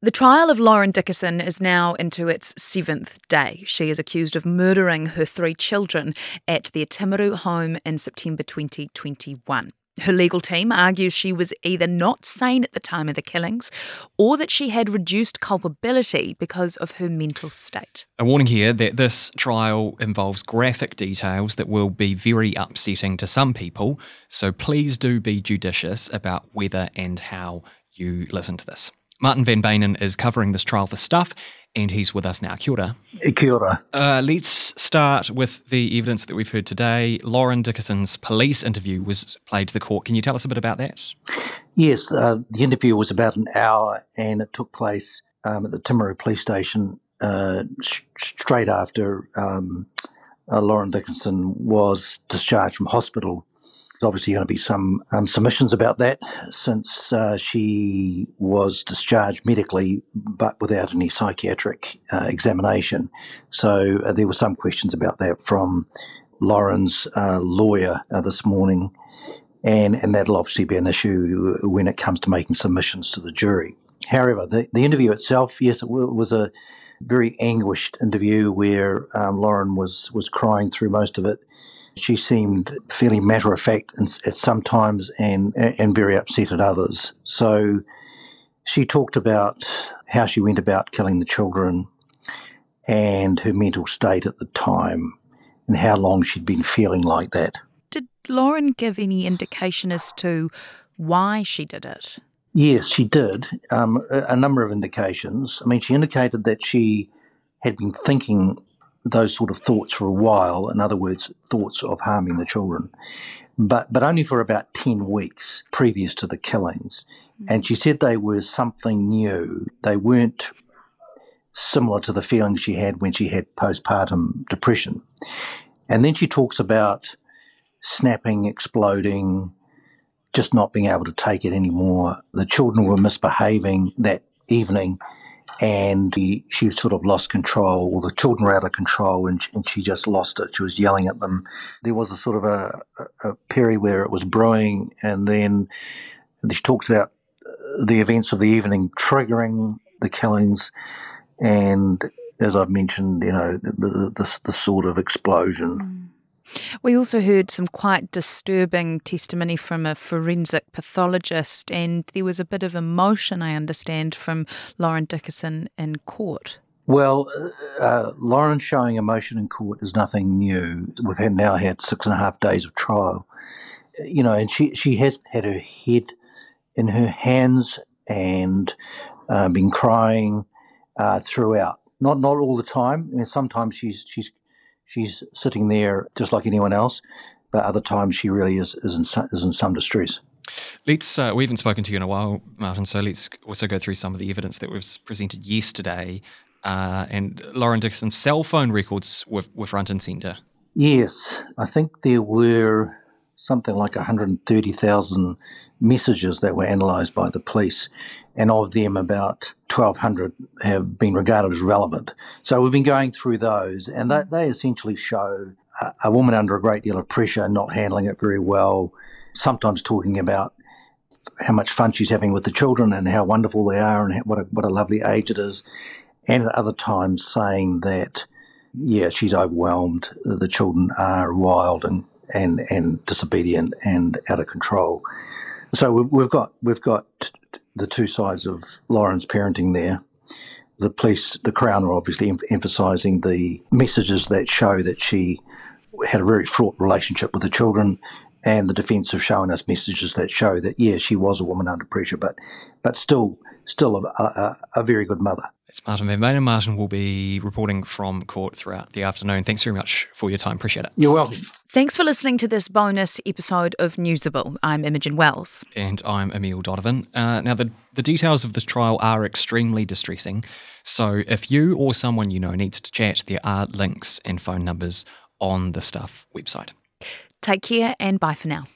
The trial of Lauren Dickason is now into its seventh day. She is accused of murdering her three children at their Timaru home in September 2021. Her legal team argues she was either not sane at the time of the killings or that she had reduced culpability because of her mental state. A warning here that this trial involves graphic details that will be very upsetting to some people, so please do be judicious about whether and how you listen to this. Martin van Beynen is covering this trial for Stuff, and he's with us now. Kia ora. Kia ora. Uh, let's start with the evidence that we've heard today. Lauren Dickason's police interview was played to the court. Can you tell us a bit about that? Yes, uh, the interview was about an hour, and it took place um, at the Timaru police station uh, sh- straight after um, uh, Lauren Dickason was discharged from hospital there's obviously going to be some um, submissions about that since uh, she was discharged medically but without any psychiatric uh, examination. So uh, there were some questions about that from Lauren's uh, lawyer uh, this morning, and, and that'll obviously be an issue when it comes to making submissions to the jury. However, the, the interview itself, yes, it was a very anguished interview where um, Lauren was, was crying through most of it she seemed fairly matter of fact at some times and, and very upset at others. So she talked about how she went about killing the children and her mental state at the time and how long she'd been feeling like that. Did Lauren give any indication as to why she did it? Yes, she did. Um, a, a number of indications. I mean, she indicated that she had been thinking those sort of thoughts for a while. In other words, thoughts of harming the children, but but only for about ten weeks previous to the killings. Mm-hmm. And she said they were something new. They weren't similar to the feelings she had when she had postpartum depression. And then she talks about snapping, exploding, just not being able to take it anymore. The children were misbehaving that evening and he, she sort of lost control, or the children were out of control, and, and she just lost it. She was yelling at them. There was a sort of a, a, a period where it was brewing, and then she talks about the events of the evening triggering the killings, and as I've mentioned, you know, the, the, the, the sort of explosion. Mm. We also heard some quite disturbing testimony from a forensic pathologist, and there was a bit of emotion, I understand, from Lauren Dickason in court. Well, uh, uh, Lauren showing emotion in court is nothing new. We've had now had six and a half days of trial, you know, and she she has had her head in her hands and uh, been crying uh, throughout. Not not all the time. I mean, sometimes she's she's she's sitting there just like anyone else, but other times she really is, is, in, some, is in some distress. Let's. Uh, we haven't spoken to you in a while, Martin. So let's also go through some of the evidence that was presented yesterday, uh, and Lauren Dickason's cell phone records were, were front and centre. Yes, I think there were something like 130,000 messages that were analysed by the police, and of them, about 1,200 have been regarded as relevant. So we've been going through those, and they, mm. they essentially show a, a woman under a great deal of pressure, not handling it very well, sometimes talking about how much fun she's having with the children and how wonderful they are and what a, what a lovely age it is, and at other times saying that, yeah, she's overwhelmed, the children are wild and and and disobedient and out of control. So we've got we've got the two sides of Lauren's parenting there. The police, the Crown, are obviously em- emphasising the messages that show that she had a very fraught relationship with the children, and the defence have shown us messages that show that yeah, she was a woman under pressure, but but still still a, a, a very good mother. It's Martin Van Beynen. Martin will be reporting from court throughout the afternoon. Thanks very much for your time. Appreciate it. You're welcome. Thanks for listening to this bonus episode of Newsable. I'm Imogen Wells. And I'm Emile Donovan. Uh, now, the, the details of this trial are extremely distressing. So, if you or someone you know needs to chat, there are links and phone numbers on the Stuff website. Take care and bye for now.